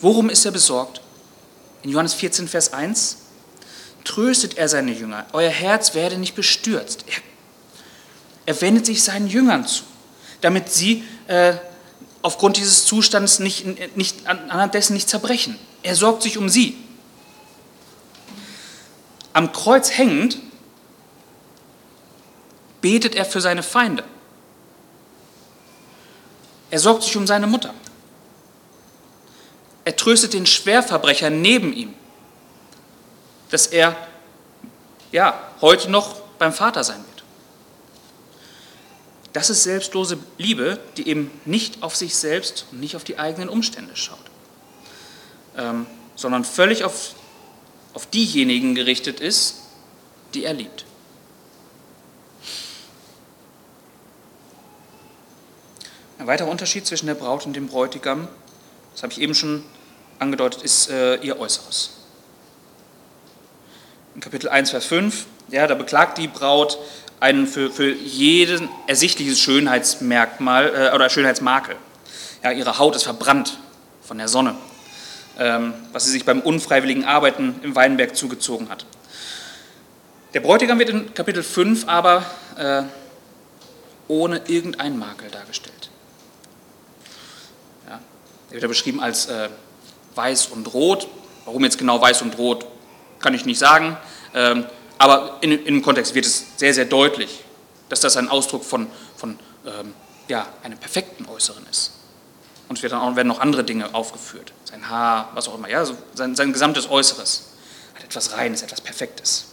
worum ist er besorgt? In Johannes 14, Vers 1 tröstet er seine Jünger. Euer Herz werde nicht bestürzt. Er, er wendet sich seinen Jüngern zu, damit sie äh, aufgrund dieses Zustandes nicht, nicht, anhand dessen nicht zerbrechen. Er sorgt sich um sie. Am Kreuz hängend betet er für seine Feinde. Er sorgt sich um seine Mutter. Er tröstet den Schwerverbrecher neben ihm, dass er ja heute noch beim Vater sein wird. Das ist selbstlose Liebe, die eben nicht auf sich selbst und nicht auf die eigenen Umstände schaut. Ähm, sondern völlig auf, auf diejenigen gerichtet ist, die er liebt. Ein weiterer Unterschied zwischen der Braut und dem Bräutigam, das habe ich eben schon angedeutet, ist äh, ihr Äußeres. In Kapitel 1, Vers 5, ja, da beklagt die Braut einen für, für jeden ersichtliches Schönheitsmerkmal äh, oder Schönheitsmakel. Ja, ihre Haut ist verbrannt von der Sonne, ähm, was sie sich beim unfreiwilligen Arbeiten im Weinberg zugezogen hat. Der Bräutigam wird in Kapitel 5 aber äh, ohne irgendeinen Makel dargestellt. Ja, er wird ja beschrieben als äh, weiß und rot. Warum jetzt genau weiß und rot, kann ich nicht sagen. Ähm, aber in, in, dem Kontext wird es sehr, sehr deutlich, dass das ein Ausdruck von, von ähm, ja, einem perfekten Äußeren ist. Und es werden noch andere Dinge aufgeführt. Sein Haar, was auch immer, ja, so sein, sein gesamtes Äußeres hat etwas Reines, etwas Perfektes.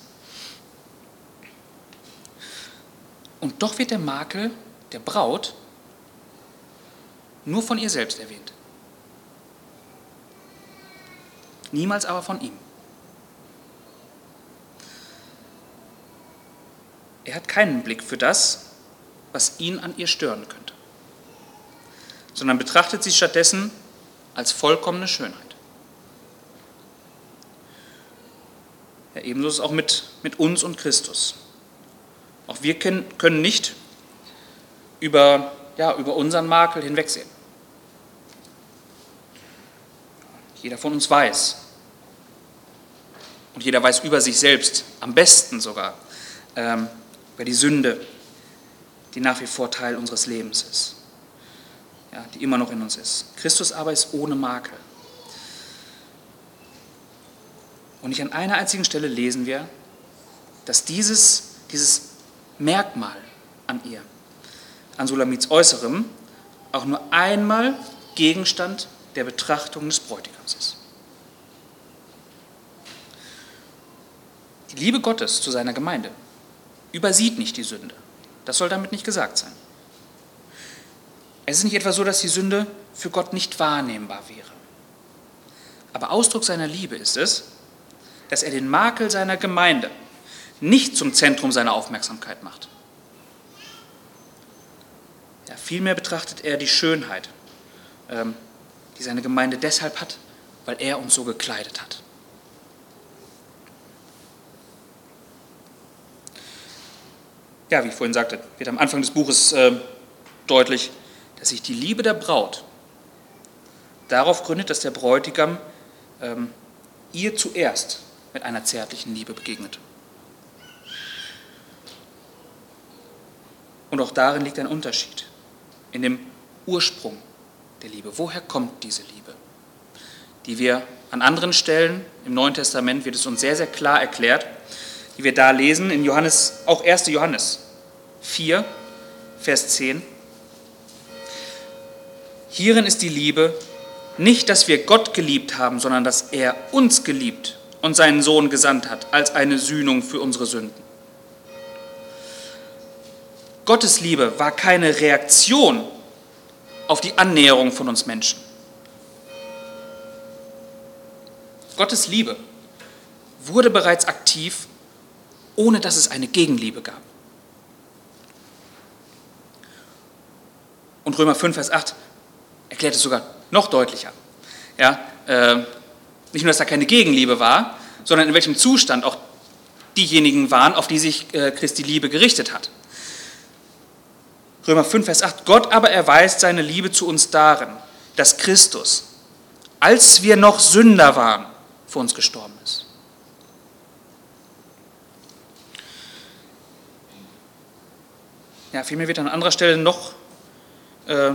Und doch wird der Makel der Braut nur von ihr selbst erwähnt. Niemals aber von ihm. Er hat keinen Blick für das, was ihn an ihr stören könnte, sondern betrachtet sie stattdessen als vollkommene Schönheit. Ja, ebenso ist es auch mit, mit uns und Christus. Auch wir können, nicht über, ja, über unseren Makel hinwegsehen. Jeder von uns weiß, und jeder weiß über sich selbst, am besten sogar, ähm, über die Sünde, die nach wie vor Teil unseres Lebens ist, ja, die immer noch in uns ist. Christus aber ist ohne Makel. Und nicht an einer einzigen Stelle lesen wir, dass dieses, dieses Merkmal an ihr, an Sulamits Äußerem, auch nur einmal Gegenstand der Betrachtung des Bräutigams ist. Die Liebe Gottes zu seiner Gemeinde übersieht nicht die Sünde. Das soll damit nicht gesagt sein. Es ist nicht etwa so, dass die Sünde für Gott nicht wahrnehmbar wäre. Aber Ausdruck seiner Liebe ist es, dass er den Makel seiner Gemeinde nicht zum Zentrum seiner Aufmerksamkeit macht. Ja, vielmehr betrachtet er die Schönheit, ähm, die seine Gemeinde deshalb hat, weil er uns so gekleidet hat. Ja, wie ich vorhin sagte, wird am Anfang des Buches äh, deutlich, dass sich die Liebe der Braut darauf gründet, dass der Bräutigam ähm, ihr zuerst mit einer zärtlichen Liebe begegnet. Und auch darin liegt ein Unterschied, in dem Ursprung der Liebe. Woher kommt diese Liebe? Die wir an anderen Stellen im Neuen Testament wird es uns sehr, sehr klar erklärt, die wir da lesen in Johannes, auch 1. Johannes 4, Vers 10. Hierin ist die Liebe, nicht, dass wir Gott geliebt haben, sondern dass er uns geliebt und seinen Sohn gesandt hat als eine Sühnung für unsere Sünden. Gottes Liebe war keine Reaktion auf die Annäherung von uns Menschen. Gottes Liebe wurde bereits aktiv, ohne dass es eine Gegenliebe gab. Und Römer 5, Vers 8 erklärt es sogar noch deutlicher. Ja, äh, nicht nur, dass da keine Gegenliebe war, sondern in welchem Zustand auch diejenigen waren, auf die sich äh, Christi Liebe gerichtet hat. Römer 5, Vers 8. Gott aber erweist seine Liebe zu uns darin, dass Christus, als wir noch Sünder waren, für uns gestorben ist. Ja, vielmehr wird an anderer Stelle noch äh,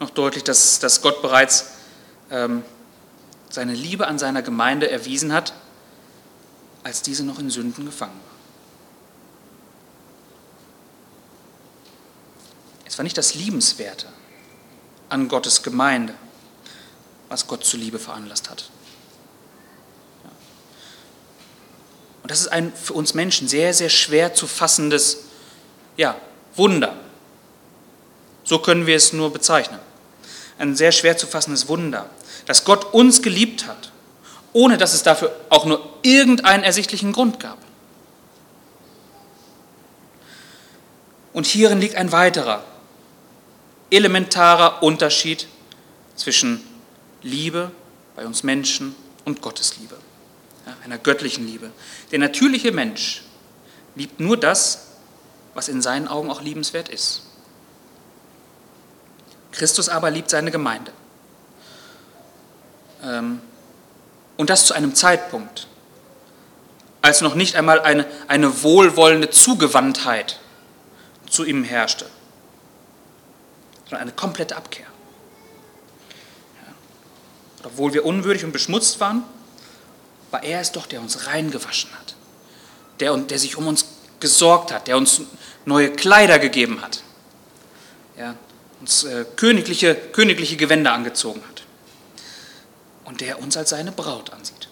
noch deutlich, dass, dass Gott bereits ähm, seine Liebe an seiner Gemeinde erwiesen hat, als diese noch in Sünden gefangen war. Es war nicht das Liebenswerte an Gottes Gemeinde, was Gott zur Liebe veranlasst hat. Und das ist ein für uns Menschen sehr, sehr schwer zu fassendes ja, Wunder. So können wir es nur bezeichnen. ein sehr schwer zu fassendes Wunder, dass Gott uns geliebt hat, ohne dass es dafür auch nur irgendeinen ersichtlichen Grund gab. Und hierin liegt ein weiterer, elementarer Unterschied zwischen Liebe bei uns Menschen und Gottes Liebe, ja, einer göttlichen Liebe. Der natürliche Mensch liebt nur das, was in seinen Augen auch liebenswert ist. Christus aber liebt seine Gemeinde. Ähm, und das zu einem Zeitpunkt, als noch nicht einmal eine, eine wohlwollende Zugewandtheit zu ihm herrschte, sondern eine komplette Abkehr. Ja. Obwohl wir unwürdig und beschmutzt waren, war er es doch, der uns reingewaschen hat, der, der sich um uns gesorgt hat, der uns neue Kleider gegeben hat, ja, uns äh, königliche, königliche Gewänder angezogen hat und der uns als seine Braut ansieht.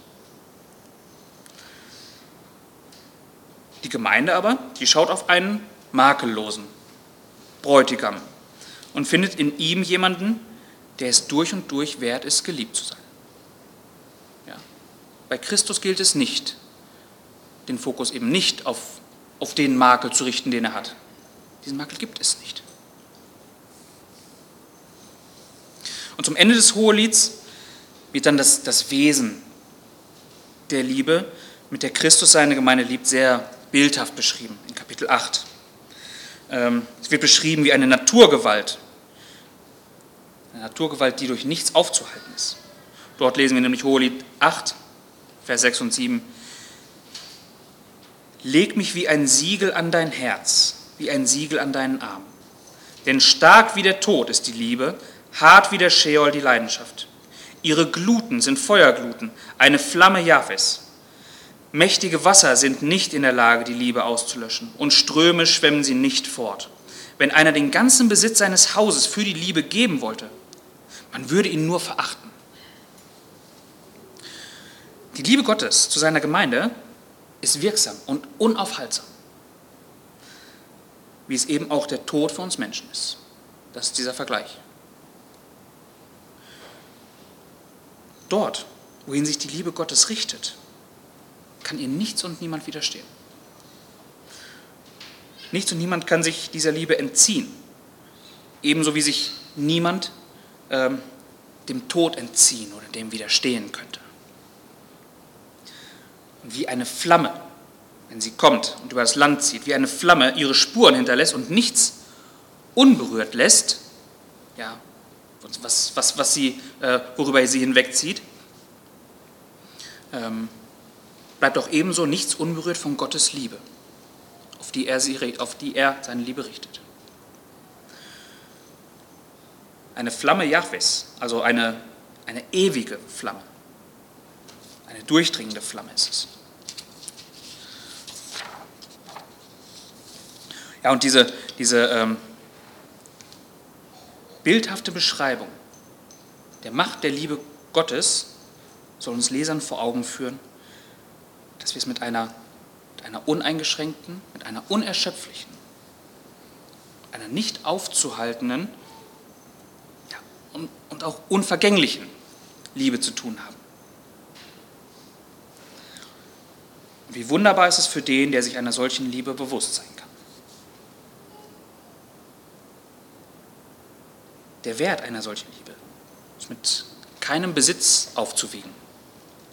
Die Gemeinde aber, die schaut auf einen makellosen Bräutigam und findet in ihm jemanden, der es durch und durch wert ist, geliebt zu sein. Ja. Bei Christus gilt es nicht, den Fokus eben nicht auf, auf den Makel zu richten, den er hat. Diesen Makel gibt es nicht. Und zum Ende des Hohelieds wird dann das, das Wesen der Liebe, mit der Christus seine Gemeinde liebt, sehr bildhaft beschrieben in Kapitel 8. Ähm, es wird beschrieben wie eine Naturgewalt. Eine Naturgewalt, die durch nichts aufzuhalten ist. Dort lesen wir nämlich Hohelied 8, Vers 6 und 7. Leg mich wie ein Siegel an dein Herz, wie ein Siegel an deinen Arm. Denn stark wie der Tod ist die Liebe, hart wie der Scheol die Leidenschaft. Ihre Gluten sind Feuergluten, eine Flamme Jahwes. Mächtige Wasser sind nicht in der Lage, die Liebe auszulöschen, und Ströme schwemmen sie nicht fort. Wenn einer den ganzen Besitz seines Hauses für die Liebe geben wollte, man würde ihn nur verachten. Die Liebe Gottes zu seiner Gemeinde ist wirksam und unaufhaltsam, wie es eben auch der Tod für uns Menschen ist. Das ist dieser Vergleich. Dort, wohin sich die Liebe Gottes richtet, kann ihr nichts und niemand widerstehen. Nichts und niemand kann sich dieser Liebe entziehen. Ebenso wie sich niemand ähm, dem Tod entziehen oder dem widerstehen könnte. Und wie eine Flamme, wenn sie kommt und über das Land zieht, wie eine Flamme ihre Spuren hinterlässt und nichts unberührt lässt, ja, was, was, was sie, äh, worüber sie hinwegzieht, ähm, bleibt auch ebenso nichts unberührt von Gottes Liebe, auf die er, sie, auf die er seine Liebe richtet. Eine Flamme Jahwes, also eine, eine ewige Flamme, eine durchdringende Flamme ist es. Ja, und diese, diese ähm, bildhafte Beschreibung der Macht der Liebe Gottes soll uns Lesern vor Augen führen, dass wir es mit einer, mit einer uneingeschränkten, mit einer unerschöpflichen, einer nicht aufzuhaltenden ja, und, und auch unvergänglichen Liebe zu tun haben. wie wunderbar ist es für den, der sich einer solchen Liebe bewusst sein kann. Der Wert einer solchen Liebe ist mit keinem Besitz aufzuwiegen.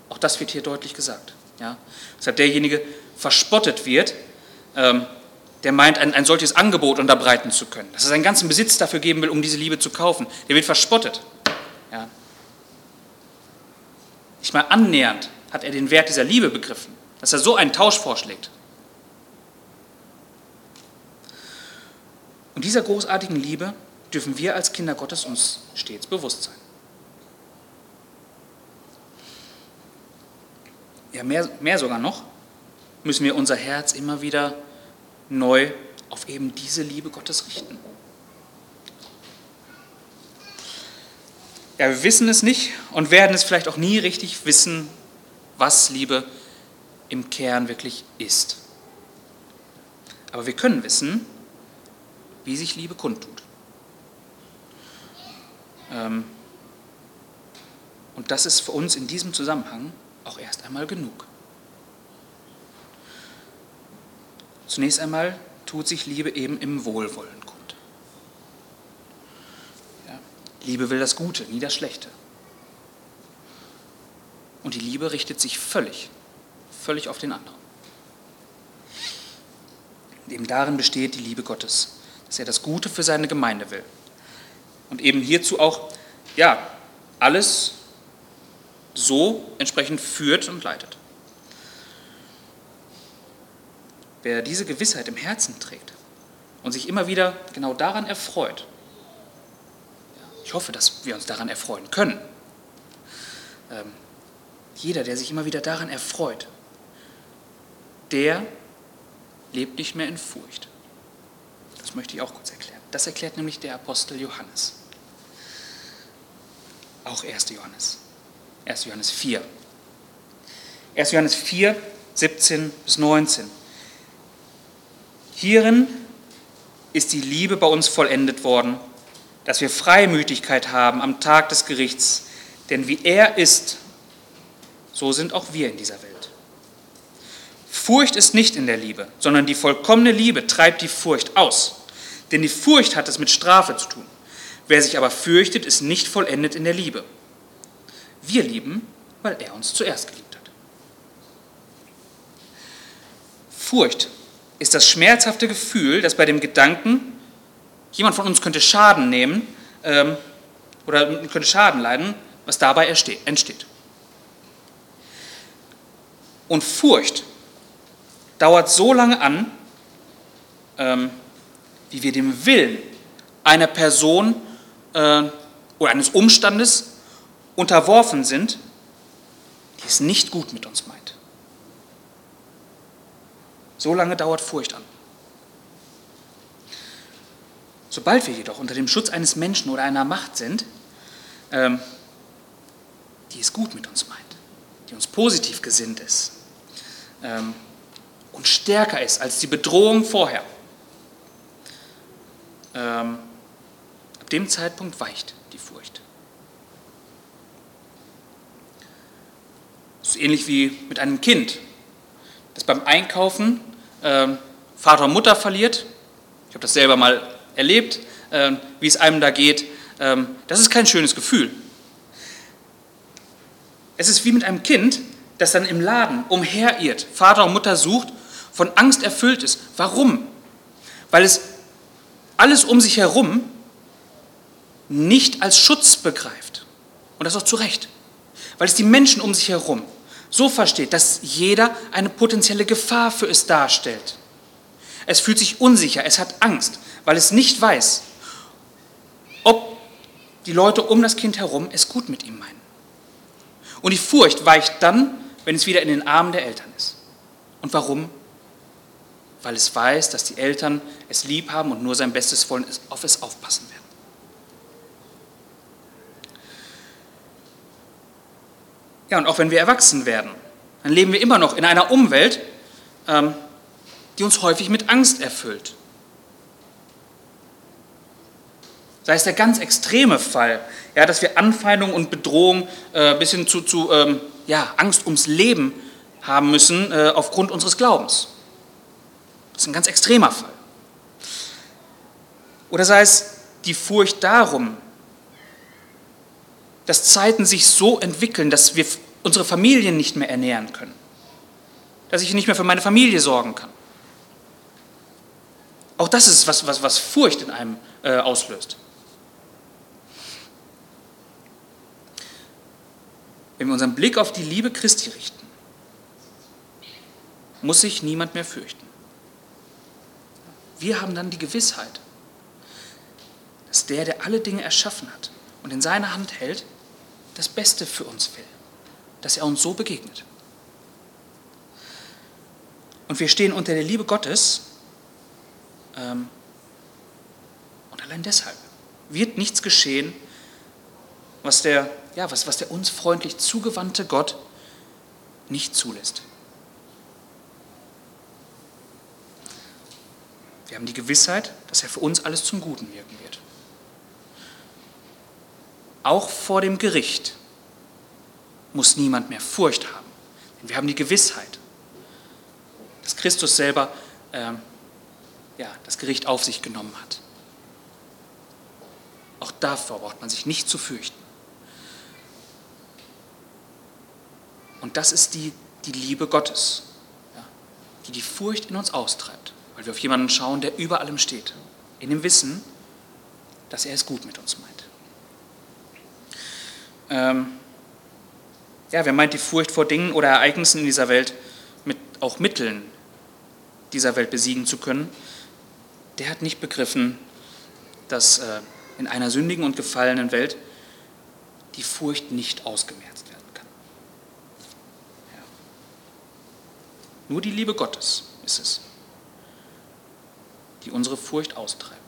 Auch das wird hier deutlich gesagt. Ja? Deshalb derjenige verspottet wird, ähm, der meint, ein, ein solches Angebot unterbreiten zu können, dass er seinen ganzen Besitz dafür geben will, um diese Liebe zu kaufen, der wird verspottet. Ja? Nicht mal annähernd hat er den Wert dieser Liebe begriffen, dass er so einen Tausch vorschlägt. Und dieser großartigen Liebe dürfen wir als Kinder Gottes uns stets bewusst sein. Ja, mehr, mehr sogar noch, müssen wir unser Herz immer wieder neu auf eben diese Liebe Gottes richten. Ja, wir wissen es nicht und werden es vielleicht auch nie richtig wissen, was Liebe im Kern wirklich ist. Aber wir können wissen, wie sich Liebe kundtut. Ähm, und das ist für uns in diesem Zusammenhang auch erst einmal genug. Zunächst einmal tut sich Liebe eben im Wohlwollen kund. Ja, Liebe will das Gute, nie das Schlechte. Und die Liebe richtet sich völlig, völlig auf den anderen. Und eben darin besteht die Liebe Gottes, dass er das Gute für seine Gemeinde will. Und eben hierzu auch, ja, alles so entsprechend führt und leitet. Wer diese Gewissheit im Herzen trägt und sich immer wieder genau daran erfreut, ich hoffe, dass wir uns daran erfreuen können, ähm, jeder, der sich immer wieder daran erfreut, der lebt nicht mehr in Furcht. Das möchte ich auch kurz erklären. Das erklärt nämlich der Apostel Johannes. Auch 1. Johannes. 1. Johannes 4. 1. Johannes 4, 17 bis 19. Hierin ist die Liebe bei uns vollendet worden, dass wir Freimütigkeit haben am Tag des Gerichts. Denn wie er ist, so sind auch wir in dieser Welt. Furcht ist nicht in der Liebe, sondern die vollkommene Liebe treibt die Furcht aus. Denn die Furcht hat es mit Strafe zu tun. Wer sich aber fürchtet, ist nicht vollendet in der Liebe. Wir lieben, weil er uns zuerst geliebt hat. Furcht ist das schmerzhafte Gefühl, das bei dem Gedanken, jemand von uns könnte Schaden nehmen ähm, oder könnte Schaden leiden, was dabei entsteht. Und Furcht dauert so lange an, ähm, wie wir dem Willen einer Person äh, oder eines Umstandes unterworfen sind, die es nicht gut mit uns meint. So lange dauert Furcht an. Sobald wir jedoch unter dem Schutz eines Menschen oder einer Macht sind, ähm, die es gut mit uns meint, die uns positiv gesinnt ist, ähm, und stärker ist als die Bedrohung vorher. Ähm, dem Zeitpunkt weicht die Furcht. Das ist ähnlich wie mit einem Kind, das beim Einkaufen ähm, Vater und Mutter verliert. Ich habe das selber mal erlebt, ähm, wie es einem da geht. Ähm, das ist kein schönes Gefühl. Es ist wie mit einem Kind, das dann im Laden umherirrt, Vater und Mutter sucht von Angst erfüllt ist. Warum? Weil es alles um sich herum nicht als Schutz begreift. Und das auch zu Recht. Weil es die Menschen um sich herum so versteht, dass jeder eine potenzielle Gefahr für es darstellt. Es fühlt sich unsicher, es hat Angst, weil es nicht weiß, ob die Leute um das Kind herum es gut mit ihm meinen. Und die Furcht weicht dann, wenn es wieder in den Armen der Eltern ist. Und warum? weil es weiß, dass die Eltern es lieb haben und nur sein Bestes wollen, auf es aufpassen werden. Ja, und auch wenn wir erwachsen werden, dann leben wir immer noch in einer Umwelt, ähm, die uns häufig mit Angst erfüllt. Sei es der ganz extreme Fall, ja, dass wir Anfeindung und Bedrohung äh, bis hin zu, zu ähm, ja, Angst ums Leben haben müssen äh, aufgrund unseres Glaubens. Das ist ein ganz extremer Fall. Oder sei es die Furcht darum, dass Zeiten sich so entwickeln, dass wir unsere Familien nicht mehr ernähren können, dass ich nicht mehr für meine Familie sorgen kann. Auch das ist was, was, was Furcht in einem äh, auslöst. Wenn wir unseren Blick auf die Liebe Christi richten, muss sich niemand mehr fürchten. Wir haben dann die Gewissheit, dass der, der alle Dinge erschaffen hat und in seiner Hand hält, das Beste für uns will, dass er uns so begegnet. Und wir stehen unter der Liebe Gottes ähm, und allein deshalb wird nichts geschehen, was der, ja, was, was der uns freundlich zugewandte Gott nicht zulässt. Wir haben die Gewissheit, dass er für uns alles zum Guten wirken wird. Auch vor dem Gericht muss niemand mehr Furcht haben. Denn wir haben die Gewissheit, dass Christus selber äh, ja, das Gericht auf sich genommen hat. Auch davor braucht man sich nicht zu fürchten. Und das ist die, die Liebe Gottes, ja, die die Furcht in uns austreibt, weil wir auf jemanden schauen, der über allem steht, in dem Wissen, dass er es gut mit uns meint. Ähm, ja, wer meint die Furcht vor Dingen oder Ereignissen in dieser Welt mit auch Mitteln dieser Welt besiegen zu können, der hat nicht begriffen, dass äh, in einer sündigen und gefallenen Welt die Furcht nicht ausgemerzt werden kann. Ja. Nur die Liebe Gottes ist es, die unsere Furcht austreibt.